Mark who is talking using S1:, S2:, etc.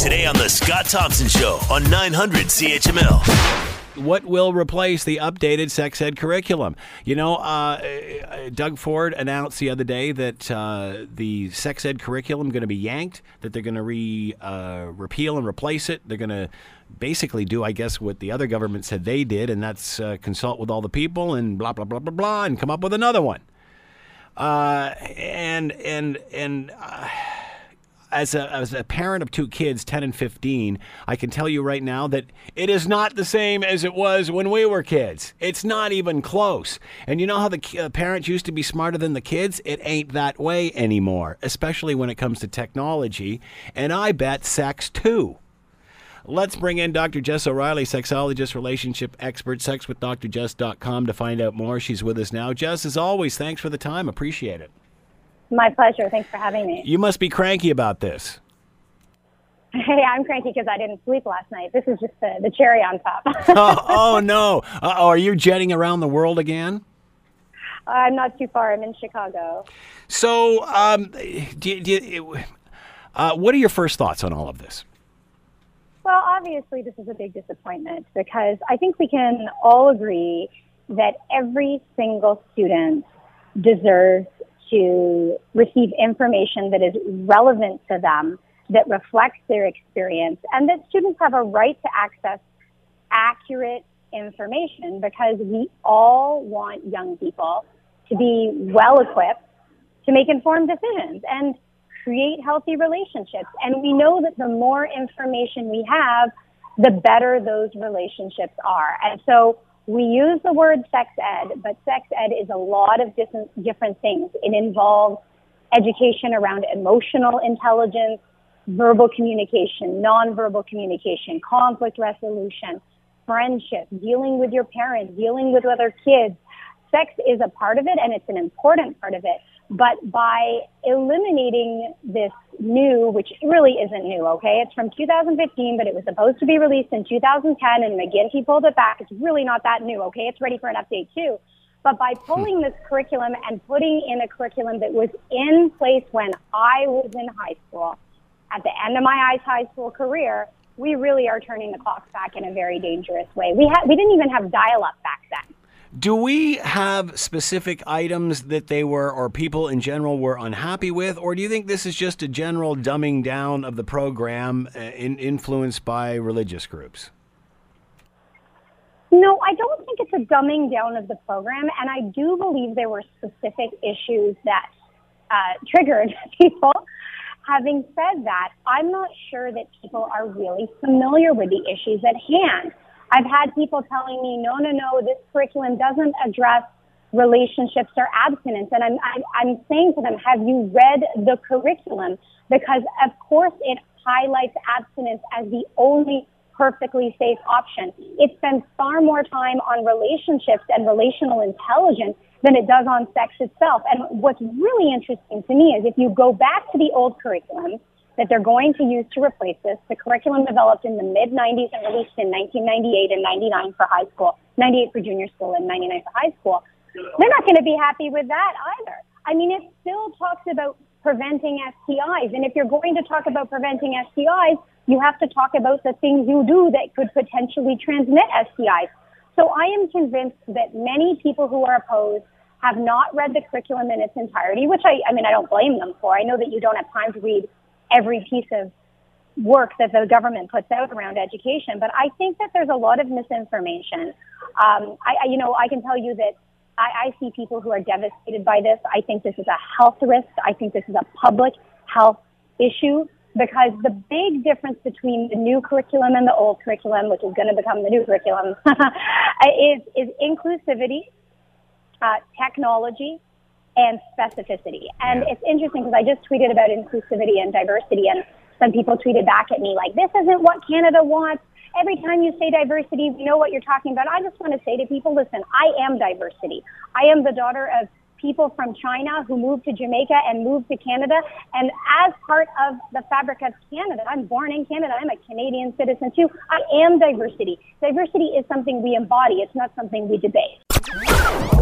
S1: Today on The Scott Thompson Show on 900 CHML
S2: what will replace the updated sex ed curriculum? You know, uh, uh Doug Ford announced the other day that uh, the sex ed curriculum going to be yanked, that they're going to re uh, repeal and replace it. They're going to basically do, I guess, what the other government said they did, and that's uh, consult with all the people and blah blah blah blah blah, and come up with another one. Uh, and and and as a, as a parent of two kids, 10 and 15, I can tell you right now that it is not the same as it was when we were kids. It's not even close. And you know how the uh, parents used to be smarter than the kids? It ain't that way anymore, especially when it comes to technology. And I bet sex too. Let's bring in Dr. Jess O'Reilly, sexologist, relationship expert, sexwithdrjess.com to find out more. She's with us now. Jess, as always, thanks for the time. Appreciate it.
S3: My pleasure. Thanks for having me.
S2: You must be cranky about this.
S3: Hey, I'm cranky because I didn't sleep last night. This is just the, the cherry on top.
S2: oh, oh, no. Uh, are you jetting around the world again?
S3: I'm not too far. I'm in Chicago.
S2: So, um, do, do, uh, what are your first thoughts on all of this?
S3: Well, obviously, this is a big disappointment because I think we can all agree that every single student deserves to receive information that is relevant to them, that reflects their experience, and that students have a right to access accurate information because we all want young people to be well equipped to make informed decisions and create healthy relationships. And we know that the more information we have, the better those relationships are. And so we use the word sex ed, but sex ed is a lot of different, different things. It involves education around emotional intelligence, verbal communication, nonverbal communication, conflict resolution, friendship, dealing with your parents, dealing with other kids. Sex is a part of it and it's an important part of it. But by eliminating this new, which really isn't new, okay? It's from 2015, but it was supposed to be released in 2010 and McGuinty pulled it back. It's really not that new, okay? It's ready for an update too. But by pulling this curriculum and putting in a curriculum that was in place when I was in high school, at the end of my high school career, we really are turning the clocks back in a very dangerous way. We had, we didn't even have dial-up back then.
S2: Do we have specific items that they were, or people in general were unhappy with, or do you think this is just a general dumbing down of the program uh, in, influenced by religious groups?
S3: No, I don't think it's a dumbing down of the program, and I do believe there were specific issues that uh, triggered people. Having said that, I'm not sure that people are really familiar with the issues at hand. I've had people telling me, no, no, no, this curriculum doesn't address relationships or abstinence. And I'm, I'm, I'm saying to them, have you read the curriculum? Because of course it highlights abstinence as the only perfectly safe option. It spends far more time on relationships and relational intelligence than it does on sex itself. And what's really interesting to me is if you go back to the old curriculum, that they're going to use to replace this. The curriculum developed in the mid 90s and released in 1998 and 99 for high school, 98 for junior school and 99 for high school. They're not going to be happy with that either. I mean, it still talks about preventing STIs. And if you're going to talk about preventing STIs, you have to talk about the things you do that could potentially transmit STIs. So I am convinced that many people who are opposed have not read the curriculum in its entirety, which I, I mean, I don't blame them for. I know that you don't have time to read every piece of work that the government puts out around education. But I think that there's a lot of misinformation. Um, I, I, you know, I can tell you that I, I see people who are devastated by this. I think this is a health risk. I think this is a public health issue because the big difference between the new curriculum and the old curriculum, which is going to become the new curriculum, is, is inclusivity, uh, technology, and specificity. And yeah. it's interesting because I just tweeted about inclusivity and diversity, and some people tweeted back at me like, "This isn't what Canada wants." Every time you say diversity, we know what you're talking about. I just want to say to people, listen, I am diversity. I am the daughter of people from China who moved to Jamaica and moved to Canada. And as part of the fabric of Canada, I'm born in Canada. I'm a Canadian citizen too. I am diversity. Diversity is something we embody. It's not something we debate.